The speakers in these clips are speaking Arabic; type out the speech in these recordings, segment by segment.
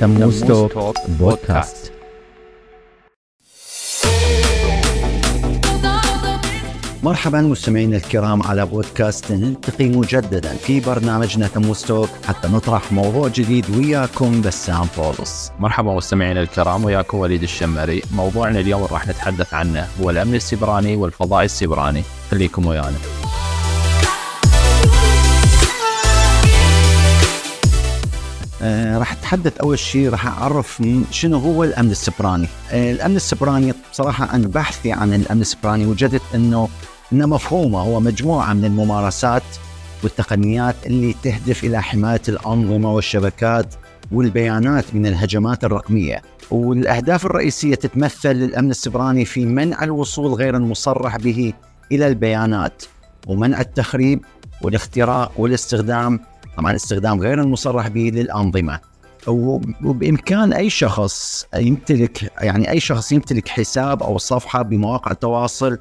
تموز توك بودكاست مرحبا مستمعينا الكرام على بودكاست نلتقي مجددا في برنامجنا تموز توك حتى نطرح موضوع جديد وياكم بسام بولس. مرحبا مستمعينا الكرام وياكم وليد الشمري. موضوعنا اليوم راح نتحدث عنه هو الأمن السيبراني والفضاء السيبراني خليكم ويانا. آه راح أتحدث أول شيء راح أعرف شنو هو الأمن السبراني. آه الأمن السبراني بصراحة أنا بحثي عن الأمن السبراني وجدت إنه إنه مفهومة هو مجموعة من الممارسات والتقنيات اللي تهدف إلى حماية الأنظمة والشبكات والبيانات من الهجمات الرقمية. والأهداف الرئيسية تتمثل للأمن السبراني في منع الوصول غير المصرح به إلى البيانات ومنع التخريب والاختراق والاستخدام طبعا استخدام غير المصرح به للأنظمة. وبإمكان أي شخص يمتلك يعني أي شخص يمتلك حساب أو صفحة بمواقع التواصل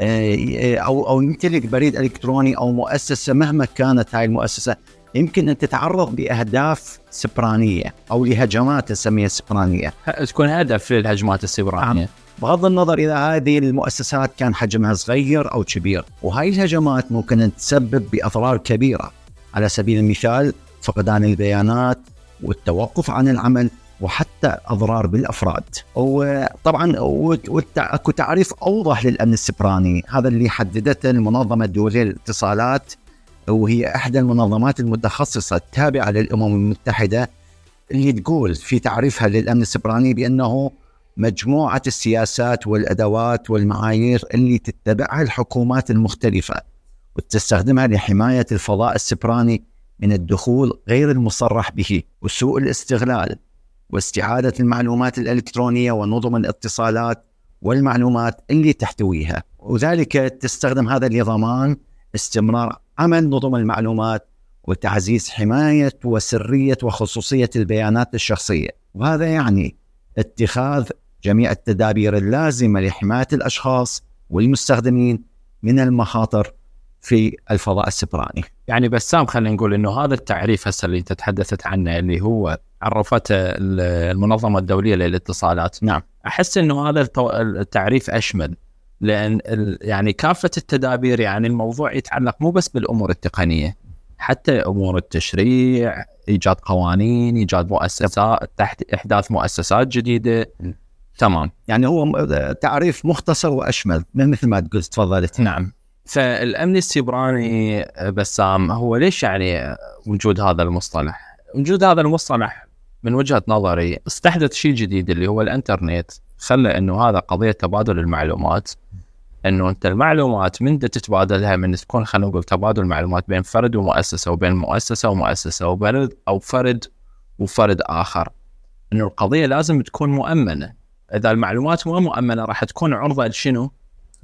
آه، أو أو يمتلك بريد إلكتروني أو مؤسسة مهما كانت هاي المؤسسة يمكن أن تتعرض بأهداف سبرانية أو لهجمات نسميها سبرانية. تكون هدف للهجمات السبرانية. نعم. بغض النظر إذا هذه المؤسسات كان حجمها صغير أو كبير وهاي الهجمات ممكن أن تسبب بأضرار كبيرة. على سبيل المثال فقدان البيانات والتوقف عن العمل وحتى أضرار بالأفراد. وطبعا اكو تعريف أوضح للأمن السبراني. هذا اللي حددته المنظمة الدولية للاتصالات وهي إحدى المنظمات المتخصصة التابعة للأمم المتحدة اللي تقول في تعريفها للأمن السبراني بأنه مجموعة السياسات والأدوات والمعايير اللي تتبعها الحكومات المختلفة. وتستخدمها لحماية الفضاء السبراني من الدخول غير المصرح به وسوء الاستغلال واستعادة المعلومات الإلكترونية ونظم الاتصالات والمعلومات اللي تحتويها. وذلك تستخدم هذا لضمان استمرار عمل نظم المعلومات وتعزيز حماية وسرية وخصوصية البيانات الشخصية. وهذا يعني اتخاذ جميع التدابير اللازمة لحماية الأشخاص والمستخدمين من المخاطر في الفضاء السبراني. يعني بسام خلينا نقول إنه هذا التعريف هسه اللي أنت تحدثت عنه اللي هو عرفته المنظمة الدولية للاتصالات. نعم. أحس إنه هذا التعريف أشمل لأن يعني كافة التدابير يعني الموضوع يتعلق مو بس بالأمور التقنية حتى أمور التشريع إيجاد قوانين إيجاد مؤسسات تحت إحداث مؤسسات جديدة. تمام. يعني هو تعريف مختصر وأشمل مثل ما قلت تفضلت نعم. فالأمن السيبراني بسام هو ليش يعني وجود هذا المصطلح؟ وجود هذا المصطلح من وجهة نظري استحدث شيء جديد اللي هو الإنترنت خلى إنه هذا قضية تبادل المعلومات إنه أنت المعلومات من تتبادلها من تكون خلينا نقول تبادل معلومات بين فرد ومؤسسة وبين مؤسسة ومؤسسة وبلد أو فرد وفرد آخر إنه القضية لازم تكون مؤمنة إذا المعلومات مو مؤمنة راح تكون عرضة لشنو؟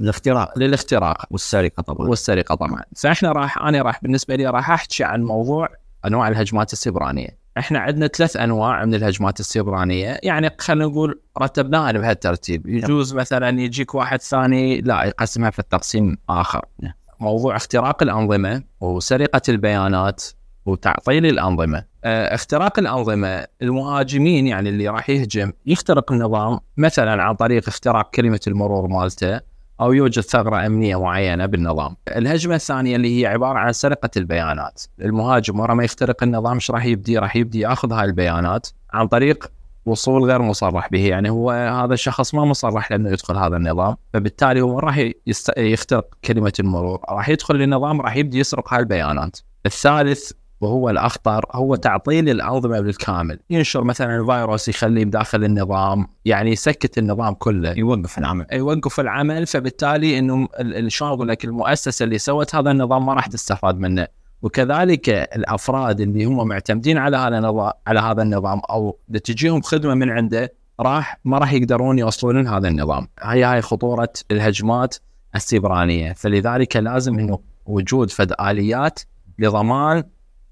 الاختراق للاختراق. والسرقة طبعا. والسرقة طبعا. فإحنا راح أنا راح بالنسبة لي راح أحكي عن موضوع أنواع الهجمات السيبرانيه إحنا عندنا ثلاث أنواع من الهجمات السيبرانيه يعني خلينا نقول رتبناها بهالترتيب. يجوز مثلا يجيك واحد ثاني لا يقسمها في التقسيم آخر. نعم. موضوع اختراق الأنظمة وسرقة البيانات وتعطيل الأنظمة. آه اختراق الأنظمة المهاجمين يعني اللي راح يهجم يخترق النظام مثلا عن طريق اختراق كلمة المرور مالته. أو يوجد ثغرة أمنية معينة بالنظام. الهجمة الثانية اللي هي عبارة عن سرقة البيانات، المهاجم ورا ما يخترق النظام إيش راح يبدي؟ راح يبدي يأخذ هاي البيانات عن طريق وصول غير مصرح به. يعني هو هذا الشخص ما مصرح لأنه يدخل هذا النظام. فبالتالي هو راح يست... يخترق كلمة المرور. راح يدخل للنظام راح يبدي يسرق هاي البيانات. الثالث وهو الأخطر هو تعطيل الانظمه بالكامل. ينشر مثلا الفيروس يخليه بداخل النظام يعني يسكت النظام كله. يوقف العمل. يوقف العمل. فبالتالي إنه شلون أقول لك المؤسسة اللي سوت هذا النظام ما راح تستفاد منه. وكذلك الأفراد اللي هم معتمدين على هذا النظام على هذا النظام أو تجيهم خدمة من عنده راح ما راح يقدرون يوصلون هذا النظام. هي هاي خطورة الهجمات السيبرانية. فلذلك لازم إنه وجود فد آليات لضمان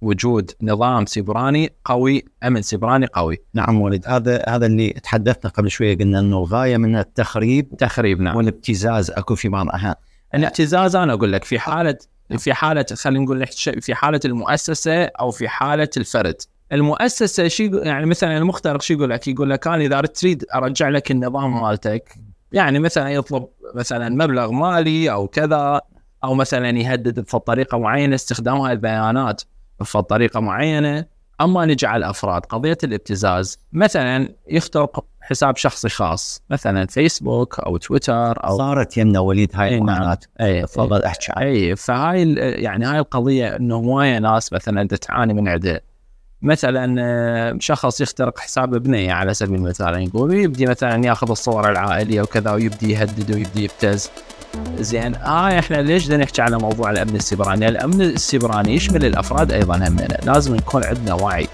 وجود نظام سيبراني قوي أمن سيبراني قوي. نعم ولد هذا هذا اللي تحدثنا قبل شوية قلنا إنه الغايه من التخريب تخريب نعم. والابتزاز أكو في بعض الابتزاز أنا أقول لك في حالة في حالة خلينا نقول في حالة المؤسسة أو في حالة الفرد. المؤسسة شي يعني مثلا المخترق شو يقول لك؟ يقول لك أنا إذا تريد أرجع لك النظام مالتك. يعني مثلا يطلب مثلا مبلغ مالي أو كذا أو مثلا يهدد بطريقة معينة استخدام هاي البيانات. بطريقه معينة أما نجعل أفراد قضية الابتزاز مثلا يخترق حساب شخصي خاص مثلا فيسبوك أو تويتر أو صارت يمنا وليد هاي إي نعم. المعاناه إي تفضل أحكي إي فهاي يعني هاي القضية إنه هواية ناس مثلا تعاني من عدة. مثلا آه، شخص يخترق حساب ابنه على سبيل المثال نقول ويبدي مثلا ياخذ الصور العائلية وكذا ويبدي يهدد ويبدي يبتز. زين. هاي إحنا ليش بدنا نحكي على موضوع الأمن السيبراني؟ الأمن السيبراني يشمل الأفراد أيضا همنا، لازم نكون عندنا وعي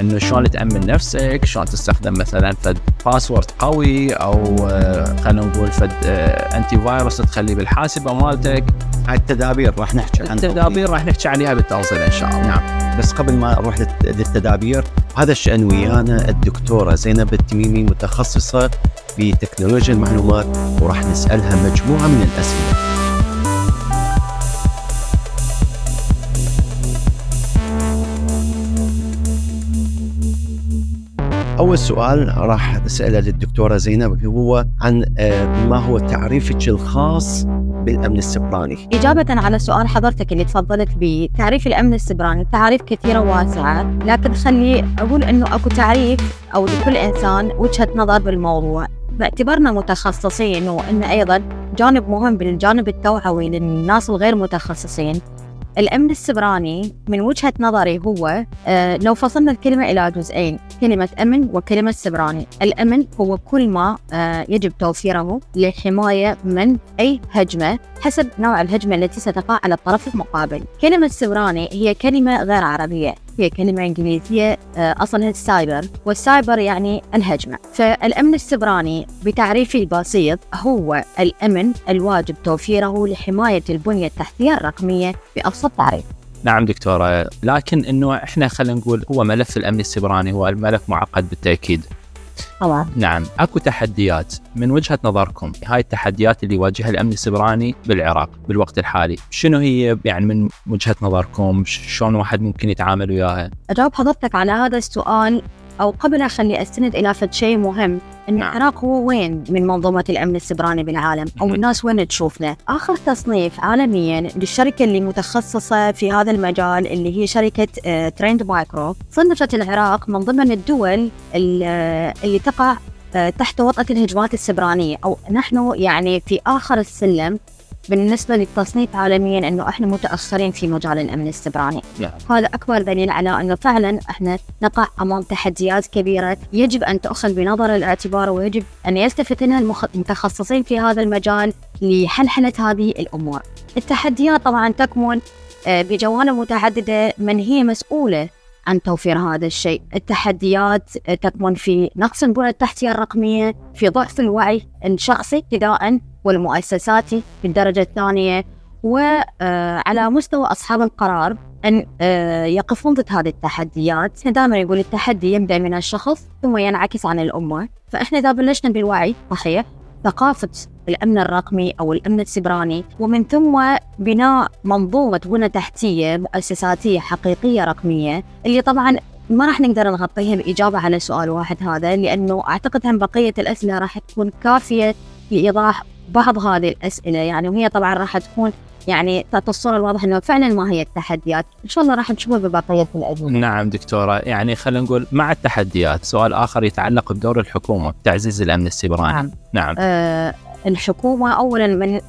إنه شلون تأمن نفسك، شلون تستخدم مثلا فد password قوي أو آه، خلينا نقول فد آه، antivirus تخليه بالحاسبة مالتك، هاي التدابير راح نحكي عنها. التدابير راح نحكي عليها بالتفصيل إن شاء الله. نعم. بس قبل ما أروح للت- للتدابير هذا الشأن ويانا الدكتورة زينب التميمي متخصصة بتكنولوجيا المعلومات وراح نسألها مجموعة من الأسئلة. أول سؤال راح أسأله للدكتورة زينب هو عن آه، ما هو تعريفك الخاص بالأمن السيبراني إجابة على سؤال حضرتك اللي تفضلت به تعريف الأمن السيبراني تعريف كثيرة واسعة لكن خلي أقول أنه أكو تعريف أو لكل إنسان وجهة نظر بالموضوع. باعتبارنا متخصصين وأن أيضا جانب مهم بالجانب التوعوي للناس الغير متخصصين. الأمن السيبراني من وجهة نظري هو آه لو فصلنا الكلمة إلى جزئين كلمة أمن وكلمة سيبراني الأمن هو كل ما آه يجب توفيره للحماية من أي هجمة حسب نوع الهجمة التي ستقع على الطرف المقابل. كلمة سيبراني هي كلمة غير عربية. هي كلمة إنجليزية أصلها السايبر والسايبر يعني الهجمة. فالأمن السيبراني بتعريفي البسيط هو الأمن الواجب توفيره لحماية البنية التحتية الرقمية بأبسط تعريف. نعم دكتورة لكن إنه إحنا خلينا نقول هو ملف الأمن السيبراني هو الملف معقد بالتأكيد. طبعا نعم أكو تحديات من وجهة نظركم. هاي التحديات اللي يواجهها الأمن السيبراني بالعراق بالوقت الحالي شنو هي يعني من وجهة نظركم؟ شلون واحد ممكن يتعامل وياها؟ أجاوب حضرتك على هذا السؤال أو قبل أخلي أستند إلى فد شيء مهم إن نعم. العراق هو وين من منظومة الأمن السيبراني بالعالم أو مهم. الناس وين تشوفنا آخر تصنيف عالميا للشركة اللي متخصصة في هذا المجال اللي هي شركة آه، Trend Micro صنفت العراق من ضمن الدول ال- آه، اللي تقع آه، تحت وطأة الهجمات السيبرانية أو نحن يعني في آخر السلم بالنسبة للتصنيف عالميا أنه إحنا متأخرين في مجال الأمن السيبراني نعم. هذا أكبر دليل على أنه فعلا إحنا نقع أمام تحديات كبيرة يجب أن تؤخذ بنظر الاعتبار ويجب أن يلتفت لها المتخصصين في هذا المجال لحلحلة هذه الأمور التحديات طبعا تكمن آه، بجوانب متعددة من هي مسؤولة عن توفير هذا الشيء. التحديات آه، تكمن في نقص البنى التحتية الرقمية في ضعف الوعي الشخصي ابتداء والمؤسساتي في الدرجة الثانية وعلى مستوى أصحاب القرار أن آه، يقفون ضد هذه التحديات. إحنا دائما يقول التحدي يبدأ من الشخص ثم ينعكس عن الأمة. فإحنا إذا بلشنا بالوعي صحيح ثقافة الأمن الرقمي أو الأمن السيبراني ومن ثم بناء منظومة بنى تحتية مؤسساتية حقيقية رقمية اللي طبعا ما راح نقدر نغطيها بإجابة على سؤال واحد هذا لأنه أعتقد هم بقية الأسئلة راح تكون كافية لإيضاح بعض هذه الأسئلة. يعني وهي طبعا راح تكون يعني تعطي الصورة الواضحة أنه فعلا ما هي التحديات. إن شاء الله راح نشوفها ببقية الأجوبة. نعم دكتورة. يعني خلينا نقول مع التحديات سؤال آخر يتعلق بدور الحكومة تعزيز الأمن السيبراني نعم. نعم. آه الحكومة أولا من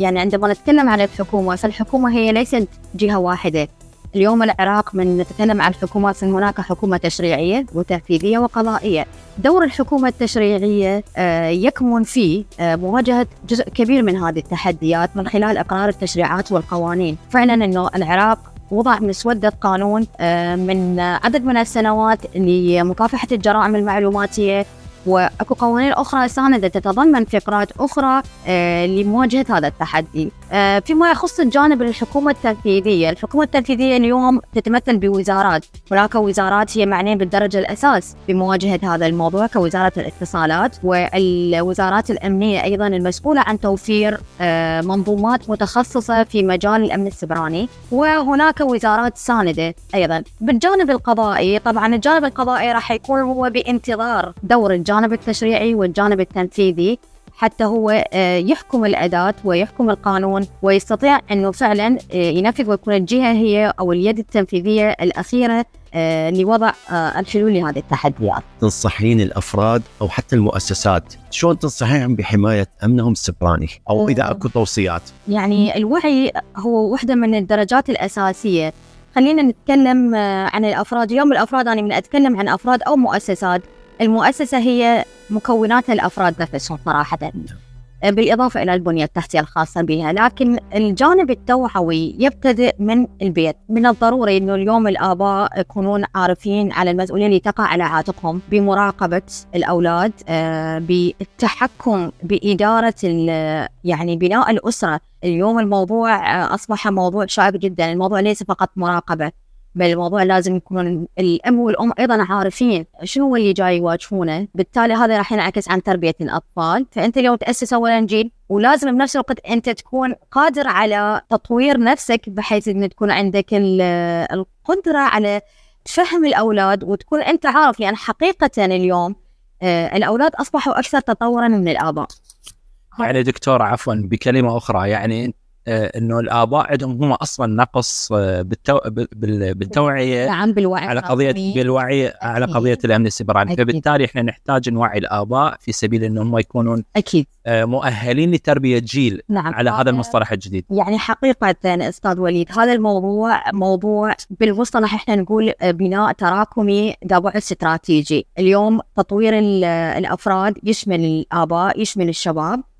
يعني عندما نتكلم عن الحكومة فالحكومة هي ليست جهة واحدة. اليوم العراق من نتكلم عن الحكومات فهناك حكومة تشريعية وتنفيذية وقضائية. دور الحكومة التشريعية آه، يكمن في آه، مواجهة جزء كبير من هذه التحديات من خلال إقرار التشريعات والقوانين. فعلا أنه العراق وضع مسودة قانون آه، من عدد من السنوات لمكافحة الجرائم المعلوماتية وأكو قوانين أخرى ساندت تتضمن فقرات أخرى آه، لمواجهة هذا التحدي. آه، فيما يخص الجانب الحكومة التنفيذية الحكومة التنفيذية اليوم تتمثل بوزارات هناك وزارات هي معنية بالدرجة الأساس بمواجهة هذا الموضوع كوزارة الاتصالات والوزارات الأمنية أيضا المسؤولة عن توفير آه، منظومات متخصصة في مجال الأمن السبراني وهناك وزارات ساندة أيضا بالجانب القضائي طبعا الجانب القضائي راح يكون هو بانتظار دور الجانب التشريعي والجانب التنفيذي حتى هو آه، يحكم الأداة ويحكم القانون ويستطيع أنه فعلا آه، ينفذ ويكون الجهة هي أو اليد التنفيذية الأخيرة آه، لوضع الحلول لهذه التحديات. تنصحين الأفراد أو حتى المؤسسات شلون تنصحين بحماية أمنهم السبراني؟ أو إذا أكو توصيات. يعني الوعي هو واحدة من الدرجات الأساسية. خلينا نتكلم عن الأفراد. اليوم الأفراد أنا من أتكلم عن أفراد أو مؤسسات. المؤسسة هي مكونات الأفراد نفسهم صراحة. بالإضافة إلى البنية التحتية الخاصة بها لكن الجانب التوعوي يبتدئ من البيت. من الضروري أنه اليوم الآباء يكونون عارفين على المسؤولية اللي تقع على عاتقهم بمراقبة الأولاد آه، بالتحكم بإدارة يعني بناء الأسرة. اليوم الموضوع آه، أصبح موضوع شائك جدا. الموضوع ليس فقط مراقبة. بل الموضوع لازم يكون الأم والأم أيضا عارفين شنو هو اللي جاي يواجهونه، بالتالي هذا راح ينعكس عن تربية الأطفال، فأنت اليوم تأسس اولا جيل ولازم بنفس الوقت أنت تكون قادر على تطوير نفسك بحيث إن تكون عندك القدرة على تفهم الأولاد وتكون أنت عارف يعني حقيقه اليوم آه، الأولاد أصبحوا أكثر تطورا من الآباء. يعني دكتور عفوا بكلمة أخرى. يعني إنه الآباء عندهم هم أصلا نقص آه، بالتو... بالتوعية نعم بالوعي على قضية بالوعي أكيد. على قضية الأمن السيبراني فبالتالي إحنا نحتاج نوعي الآباء في سبيل انه هم يكونون أكيد. آه، مؤهلين لتربية جيل نعم. على هذا المصطلح الجديد. يعني حقيقة أستاذ وليد هذا الموضوع موضوع بالمصطلح إحنا نقول بناء تراكمي ذا بعد استراتيجي. اليوم تطوير الأفراد يشمل الآباء يشمل الشباب. آه،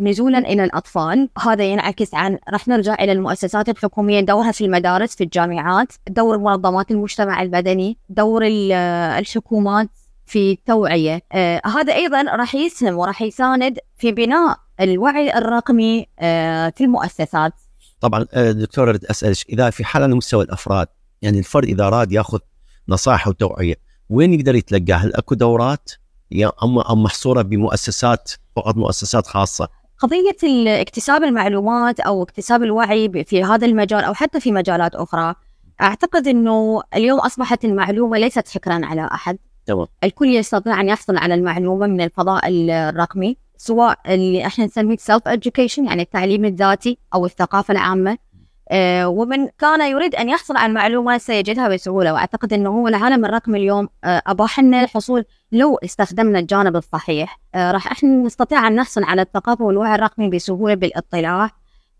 نزولا إلى الأطفال. هذا ينعكس عن راح نرجع إلى المؤسسات الحكومية. دورها في المدارس في الجامعات دور منظمات المجتمع المدني دور الحكومات في التوعيه آه هذا أيضا راح يسهم وراح يساند في بناء الوعي الرقمي آه في المؤسسات. طبعا آه، دكتور أريد أسألك إذا في حال على مستوى الأفراد يعني الفرد إذا أراد يأخذ نصائح وتوعية وين يقدر يتلقاه؟ هل أكو دورات؟ ام أم محصورة بمؤسسات فقط مؤسسات خاصة؟ قضية اكتساب المعلومات أو اكتساب الوعي في هذا المجال أو حتى في مجالات أخرى أعتقد أنه اليوم أصبحت المعلومة ليست حكرا على أحد. تمام. الكل يستطيع أن يحصل على المعلومة من الفضاء الرقمي سواء اللي إحنا نسميه self education يعني التعليم الذاتي أو الثقافة العامة. آه، ومن كان يريد أن يحصل على معلومه سيجدها بسهولة وأعتقد إنه هو العالم الرقمي اليوم. آه، اباح لنا الحصول لو استخدمنا الجانب الصحيح آه، راح نستطيع أن نحصل على الثقافه والوعي الرقمي بسهولة بالإطلاع.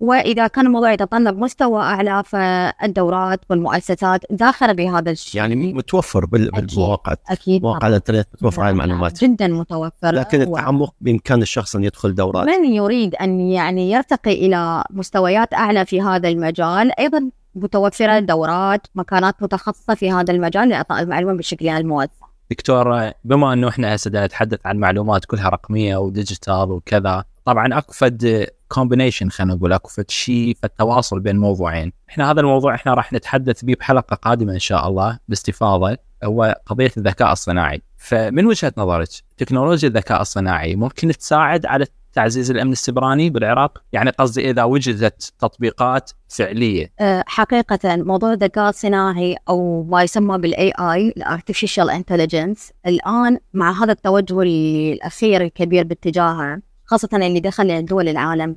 وإذا كان الموضوع يتطلب مستوى أعلى فالدورات والمؤسسات داخله بهذا الشيء. يعني متوفر بالمواقع. أكيد مواقع الإنترنت متوفر على المعلومات. جدا متوفر لكن التعمق بإمكان الشخص أن يدخل دورات. من يريد أن يعني يرتقي إلى مستويات أعلى في هذا المجال أيضا متوفرة دورات مكانات متخصصة في هذا المجال لإعطاء المعلومة بشكل موسع دكتور بما أنه إحنا هسه نتحدث عن معلومات كلها رقمية و digital وكذا طبعا أكو فد combination خلينا نقول أكو فد شيء فد تواصل بين موضوعين. إحنا هذا الموضوع إحنا راح نتحدث به بحلقة قادمة إن شاء الله باستفاضة. هو قضية الذكاء الصناعي. فمن وجهة نظرك تكنولوجيا الذكاء الصناعي ممكن تساعد على تعزيز الأمن السبراني بالعراق؟ يعني قصدي إذا وجدت تطبيقات فعلية. أه، حقيقة موضوع الذكاء الصناعي أو ما يسمى بال AI ال artificial intelligence الآن مع هذا التوجه الأخير الكبير باتجاهه خاصة اللي دخل دول العالم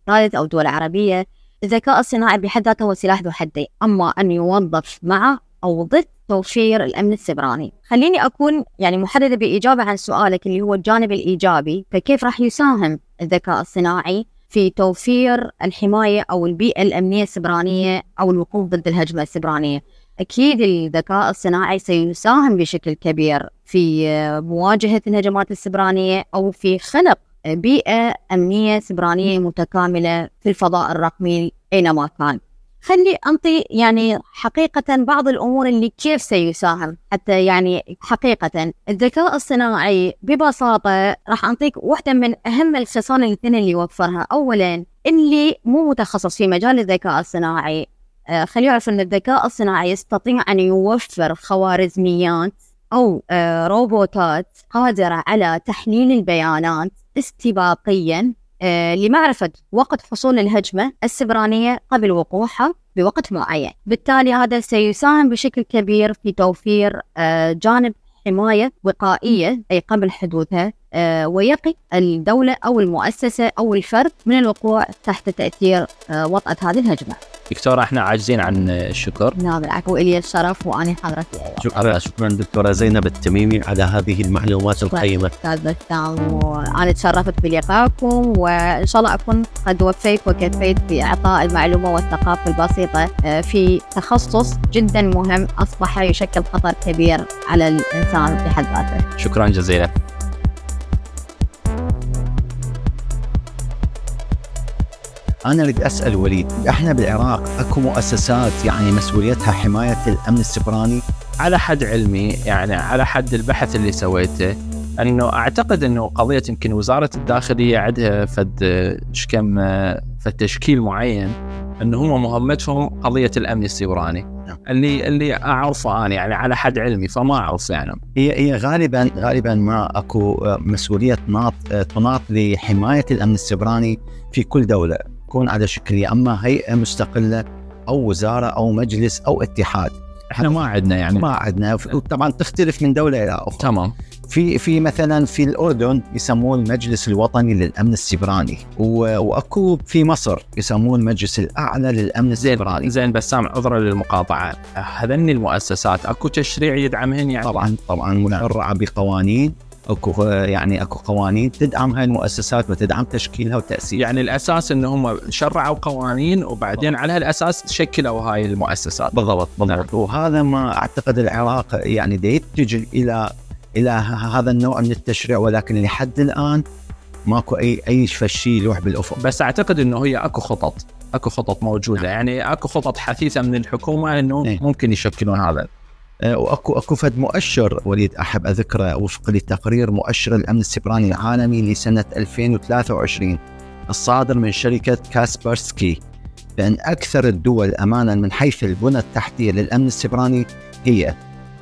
الثالث أو دول عربية الذكاء الصناعي بحد ذاته هو سلاح ذو حدين أما أن يوظف مع أو ضد توفير الأمن السبراني. خليني أكون يعني محددة بإجابة عن سؤالك اللي هو الجانب الإيجابي فكيف راح يساهم الذكاء الصناعي في توفير الحماية أو البيئة الأمنية السبرانية أو الوقوف ضد الهجمة السبرانية؟ أكيد الذكاء الصناعي سيساهم بشكل كبير في مواجهة الهجمات السبرانية أو في خلق بيئة أمنية سبرانية متكاملة في الفضاء الرقمي أينما كان. خلي أنطي يعني حقيقة بعض الأمور اللي كيف سيساهم حتى يعني حقيقة الذكاء الصناعي ببساطة راح أعطيك واحدة من أهم الخصال الاثنين اللي يوفرها. أولا اللي مو متخصص في مجال الذكاء الصناعي. آه، خليه يعرف إن الذكاء الصناعي يستطيع أن يوفر خوارزميات أو آه، روبوتات قادرة على تحليل البيانات استباقيا آه، لمعرفة وقت حصول الهجمة السبرانية قبل وقوعها بوقت معين. بالتالي هذا سيساهم بشكل كبير في توفير آه، جانب حماية وقائية أي قبل حدوثها ويقي الدولة أو المؤسسة أو الفرد من الوقوع تحت تأثير وطأة هذه الهجمة. دكتورة إحنا عاجزين عن الشكر. لا بالعكس إلي الشرف واني حضرتي شكرا شكرا دكتورة زينب التميمي على هذه المعلومات القيمة. أستاذ بسام وأنا تشرفت بلقائكم وإن شاء الله أكون قد وفيت وكفيت في اعطاء المعلومة والثقافة البسيطة. آه، في تخصص جدا مهم أصبح يشكل خطر كبير على الإنسان بحد ذاته. شكرا جزيلا. أنا أريد أسأل وليد إحنا بالعراق أكو مؤسسات يعني مسؤوليتها حماية الأمن السبراني؟ على حد علمي يعني على حد البحث اللي سويته أنه أعتقد أنه قضية يمكن وزارة الداخلية عندها فد شكم فد تشكيل معين انه هم مهمتهم قضية الأمن السيبراني نعم. اللي اللي أعرفه أنا يعني على حد علمي فما أعرف يعني. هي هي غالبا غالبا ما أكو مسؤولية ناط تناط لحماية الأمن السيبراني في كل دولة. تكون على شكل يا أما هيئة مستقلة أو وزارة أو مجلس أو اتحاد. إحنا ما عندنا يعني. ما عندنا. طبعا تختلف من دولة إلى أخرى. تمام. في في مثلا في الأردن يسموه المجلس الوطني للأمن السيبراني وأكو في مصر يسموه المجلس الأعلى للأمن السيبراني. زين بسام عذرا للمقاطعة. هذني المؤسسات أكو تشريع يدعمهن يعني؟ طبعا طبعا مشرعه بقوانين. اكو يعني اكو قوانين تدعم هاي المؤسسات وتدعم تشكيلها وتأسيسها. يعني الأساس إن هم شرعوا قوانين وبعدين على هالأساس شكلوا هاي المؤسسات. بالضبط بالضبط. نعم. وهذا ما أعتقد العراق يعني يتجه إلى إلى هذا النوع من التشريع ولكن لحد الآن ماكو أي أي شيء يلوح بالأفق. بس أعتقد إنه هي أكو خطط أكو خطط موجودة. نعم. يعني أكو خطط حثيثة من الحكومة إنه نعم. ممكن يشكلون هذا. آه، واكو أكو فد مؤشر وليد أحب أذكره وفق لتقرير مؤشر الأمن السيبراني العالمي لسنة 2023 الصادر من شركة كاسبرسكي بأن أكثر الدول أمانا من حيث البنى التحتية للأمن السيبراني هي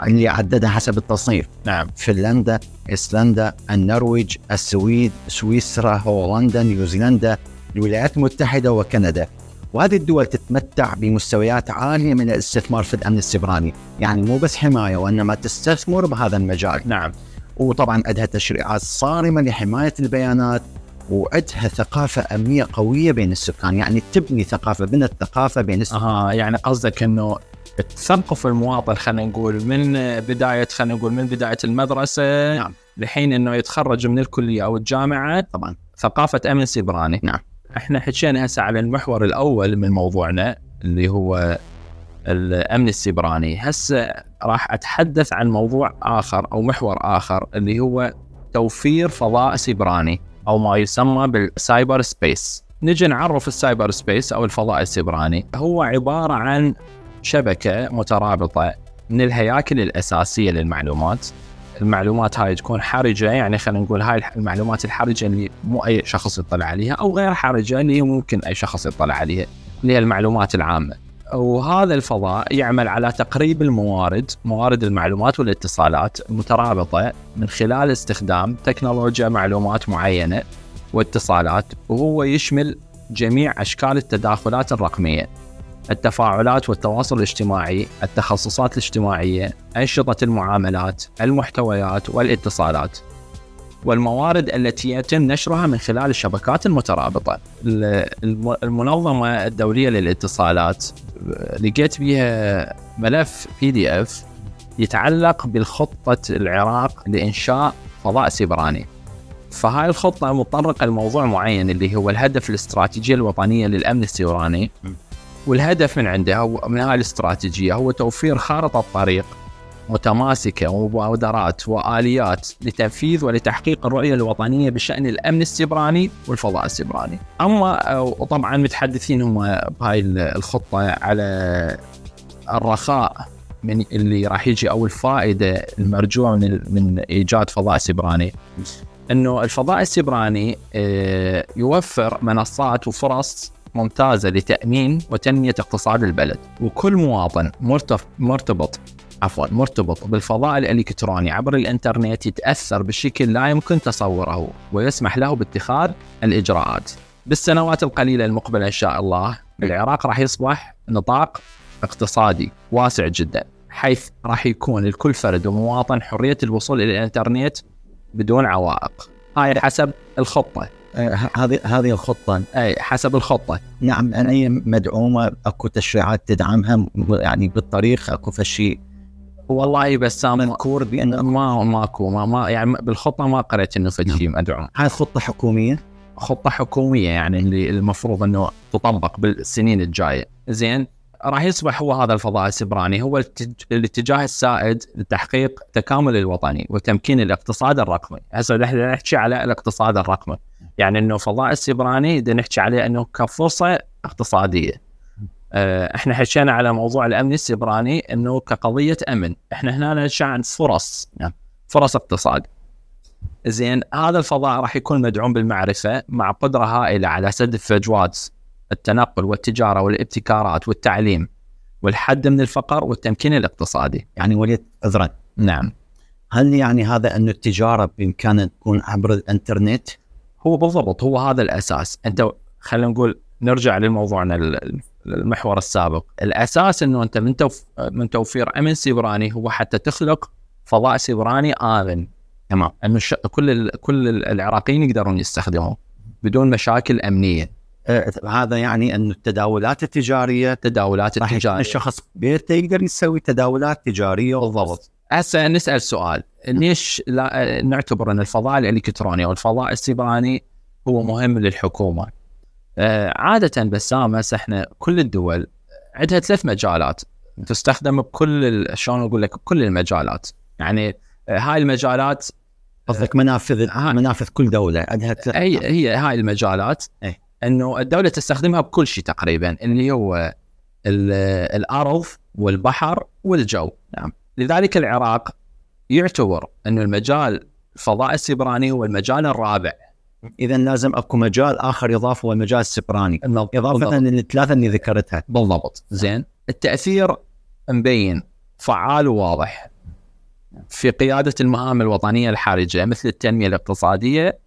اللي عددها حسب التصنيف. نعم. فنلندا ايسلندا النرويج السويد سويسرا هولندا نيوزيلندا الولايات المتحدة وكندا. وهذه الدول تتمتع بمستويات عالية من الاستثمار في الأمن السيبراني، يعني مو بس حماية وإنما تستثمر بهذا المجال. نعم. وطبعا عندها تشريعات صارمة لحماية البيانات وعندها ثقافة أمنية قوية بين السكان، يعني تبني ثقافة بنت ثقافة بين السكان. آه يعني قصدك إنه تثقف المواطن خلينا نقول من بداية خلينا نقول من بداية المدرسة نعم. لحين إنه يتخرج من الكلية أو الجامعة طبعا ثقافة أمن سيبراني نعم إحنا حكينا هسه على المحور الأول من موضوعنا اللي هو الأمن السيبراني. هسه راح أتحدث عن موضوع آخر أو محور آخر اللي هو توفير فضاء سيبراني أو ما يسمى بال cyber space. نجي نعرف ال cyber space أو الفضاء السيبراني. هو عبارة عن شبكة مترابطة من الهياكل الأساسية للمعلومات المعلومات هاي تكون حرجة يعني خلينا نقول هاي المعلومات الحرجة اللي مو أي شخص يطلع عليها أو غير حرجة اللي ممكن أي شخص يطلع عليها اللي هي المعلومات العامة. وهذا الفضاء يعمل على تقريب الموارد موارد المعلومات والاتصالات المترابطه من خلال استخدام تكنولوجيا معلومات معينة واتصالات وهو يشمل جميع أشكال التداخلات الرقمية التفاعلات والتواصل الاجتماعي، التخصصات الاجتماعية، أنشطة المعاملات، المحتويات والاتصالات. والموارد التي يتم نشرها من خلال الشبكات المترابطة. المنظمة الدولية للاتصالات لقيت بها ملف PDF يتعلق بالخطة العراق لإنشاء فضاء سيبراني. فهاي الخطة متطرقة لموضوع معين اللي هو الهدف الاستراتيجية الوطنية للأمن السيبراني والهدف من عنده من هذه الاستراتيجيه هو توفير خارطة طريق متماسكة ومبادرات وآليات لتنفيذ ولتحقيق الرؤية الوطنية بشأن الأمن السيبراني والفضاء السيبراني. أما وطبعا متحدثين هم بهاي الخطة على الرخاء من اللي راح يجي أو الفائدة المرجوه من من إيجاد فضاء سيبراني. إنه الفضاء السبراني آه، يوفر منصات وفرص ممتازة لتأمين وتنمية اقتصاد البلد وكل مواطن مرتبط عفوا مرتبط بالفضاء الإلكتروني عبر الإنترنت يتأثر بشكل لا يمكن تصوره ويسمح له باتخاذ الإجراءات. بالسنوات القليلة المقبلة إن شاء الله العراق راح يصبح نطاق اقتصادي واسع جدا حيث راح يكون لكل فرد ومواطن حرية الوصول إلى الإنترنت بدون عوائق. هاي حسب الخطة، هذه هذه الخطة. أي حسب الخطة. نعم هي مدعومة. أكو تشريعات تدعمها يعني بالطريق أكو فشي. والله بسام مذكور بأن ما ماكو ما, ما يعني بالخطة ما قريت إنه في شيء مدعوم. هاي خطة حكومية؟ خطة حكومية يعني اللي المفروض إنه تطبق بالسنين الجاية. زين راح يصبح هو هذا الفضاء السبراني هو الاتج- الاتجاه السائد لتحقيق التكامل الوطني وتمكين الاقتصاد الرقمي. هسه نحن نحكي على الاقتصاد الرقمي. يعني إنه الفضاء السبراني بدنا نحكي عليه إنه كفرصة اقتصادية آه، إحنا حكينا على موضوع الأمن السبراني إنه كقضية أمن إحنا هنا نحكي عن فرص. فرص اقتصاد زين هذا الفضاء راح يكون مدعوم بالمعرفة مع قدرة هائلة على سد الفجوات التنقل والتجارة والابتكارات والتعليم والحد من الفقر والتمكين الاقتصادي. يعني وليد عذرا نعم هل يعني هذا إنه التجارة بإمكانها تكون عبر الإنترنت؟ هو بالضبط هو هذا الأساس، أنت خلينا نقول نرجع لموضوعنا ال- المحور السابق، الأساس إنه أنت من توف... من توفير أمن سيبراني هو حتى تخلق فضاء سيبراني آمن. تمام. أنه الش... كل ال... كل العراقيين يقدرون يستخدموه بدون مشاكل أمنية، آه هذا يعني انه التداولات التجارية التداولات التجارية. الشخص بيته يقدر يسوي تداولات تجارية. بالضبط. هسه نسأل سؤال ليش لا نعتبر إن الفضاء الإلكتروني أو الفضاء السبراني هو مهم للحكومة؟ آه عادة بسام هسه إحنا كل الدول عندها ثلاث مجالات تستخدم بكل شلون أقول لك بكل المجالات يعني آه هاي المجالات قصدك منافذ ها. منافذ كل دولة عندها هي هي هاي المجالات إيه. إنه الدولة تستخدمها بكل شيء تقريبا اللي هو ال- الأرض والبحر والجو نعم. لذلك العراق يعتبر انه المجال الفضاء السبراني هو المجال الرابع. اذا لازم أكو مجال آخر يضاف هو المجال السبراني. إضافة بالضبط. للثلاثه اللي ذكرتها. بالضبط. زين. التأثير مبين فعال وواضح في قيادة المهام الوطنية الحرجة مثل التنمية الاقتصادية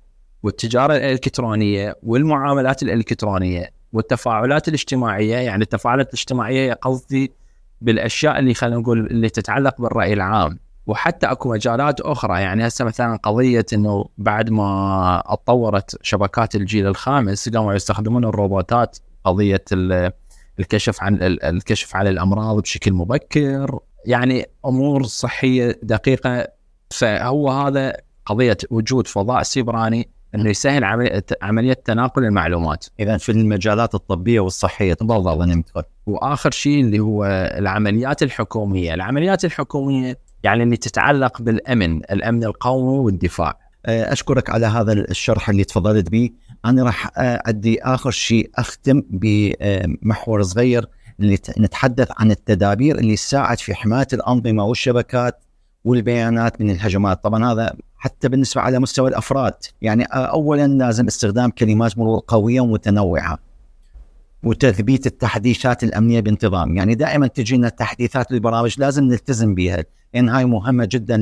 والتجارة الإلكترونية والمعاملات الإلكترونية والتفاعلات الاجتماعية يعني التفاعلات الاجتماعية قصدي بالأشياء اللي خلينا نقول اللي تتعلق بالرأي العام. وحتى أكو مجالات أخرى يعني هسه مثلا قضية إنه بعد ما اتطورت شبكات الجيل الخامس قاموا يستخدمون الروبوتات قضية ال- الكشف عن ال- الكشف على الأمراض بشكل مبكر. يعني أمور صحية دقيقة. فهو هذا قضية وجود فضاء سيبراني إنه يسهل عمليه عملية تناقل المعلومات. إذا في المجالات الطبية والصحية بالضبط أنا متفق وآخر شيء اللي هو العمليات الحكومية، العمليات الحكومية يعني اللي تتعلق بالأمن، الأمن القومي والدفاع. آه، أشكرك على هذا الشرح اللي تفضلت به. أنا راح آه، أدي آخر شيء أختم بمحور صغير اللي نتحدث عن التدابير اللي تساعد في حماية الأنظمة والشبكات والبيانات من الهجمات. طبعا هذا حتى بالنسبة على مستوى الأفراد يعني اولا لازم استخدام كلمات مرور قوية ومتنوعة وتثبيت التحديثات الأمنية بانتظام يعني دائما تجينا تحديثات للبرامج لازم نلتزم بها لأن هاي مهمة جدا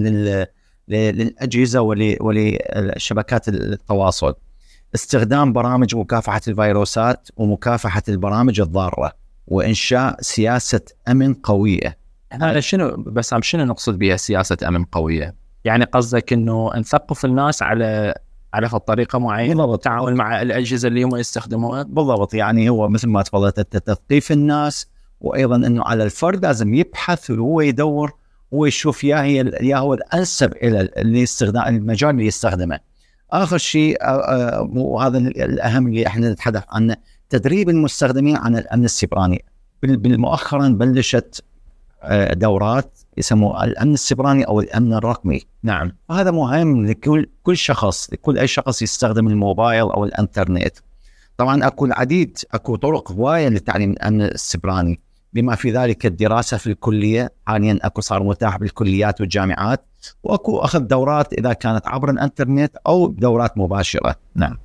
للأجهزة ول- ولشبكات التواصل. استخدام برامج مكافحة الفيروسات ومكافحة البرامج الضارة وإنشاء سياسة أمن قوية. هذا شنو بس عم شنو نقصد بها سياسة أمن قوية؟ يعني قصدك إنه نثقف الناس على على طريقة معينة بالضبط. والتعامل مع الأجهزة اللي هم يستخدموها بالضبط يعني هو مثل ما تفضلت تثقيف الناس وأيضا إنه على الفرد لازم يبحث وهو يدور هو يشوف يا هي يا هو الأنسب إلى الاستخدام المجال اللي يستخدمه. آخر شيء آه، آه، وهذا الأهم اللي إحنا نتحدث عنه تدريب المستخدمين عن الأمن السيبراني. مؤخرا بلشت دورات يسموها الأمن السيبراني أو الأمن الرقمي. نعم. هذا مهم لكل كل شخص لكل أي شخص يستخدم الموبايل أو الإنترنت. طبعا أكو العديد أكو طرق هوايه لتعليم الأمن السيبراني بما في ذلك الدراسة في الكلية حاليا أكو صار متاح بالكليات والجامعات. وأكو أخذ دورات إذا كانت عبر الإنترنت أو دورات مباشرة. نعم.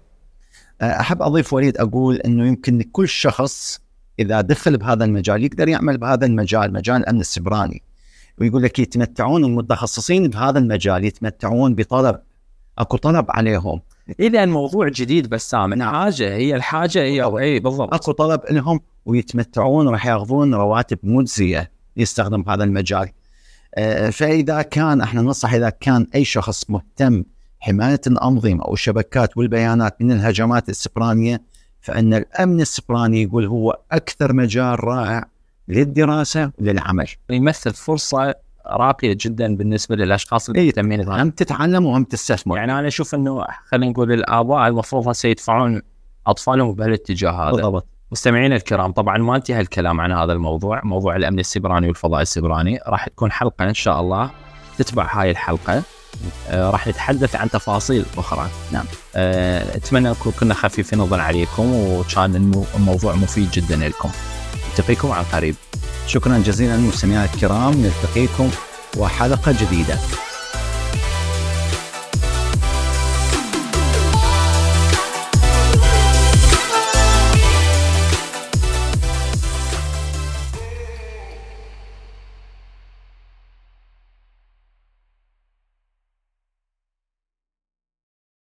أحب أضيف وليد أقول إنه يمكن كل شخص إذا دخل بهذا المجال يقدر يعمل بهذا المجال مجال الأمن السبراني. ويقول لك يتمتعون المتخصصين بهذا المجال يتمتعون بطلب أكو طلب عليهم. إذا الموضوع جديد بسام نعم. حاجة هي الحاجة هي. إي بالضبط. أكو طلب لهم ويتمتعون راح يأخذون رواتب مجزية يستخدم هذا المجال. آه، فإذا كان أحنا ننصح إذا كان أي شخص مهتم حماية الأنظمة والشبكات والبيانات من الهجمات السبرانية فإن الأمن السبراني يقول هو أكثر مجال رائع للدراسة وللعمل. يمثل فرصة راقية جدا بالنسبة للأشخاص اللي مهتمين إيه هم تتعلم وهم تستثمر. يعني أنا أشوف إنه خلينا نقول الآباء المفروض هسه يدفعون أطفالهم بهالاتجاه هذا. بالضبط. مستمعينا الكرام طبعا ما انتهى الكلام عن هذا الموضوع موضوع الأمن السبراني والفضاء السبراني راح تكون حلقة إن شاء الله تتبع هاي الحلقة راح نتحدث عن تفاصيل أخرى. نعم. آه أتمنى نكون كنا خفيفين الظن عليكم وكان الموضوع مفيد جدا لكم. نلتقيكم عن قريب. شكرا جزيلا مستمعينا الكرام نلتقيكم وحلقة جديدة.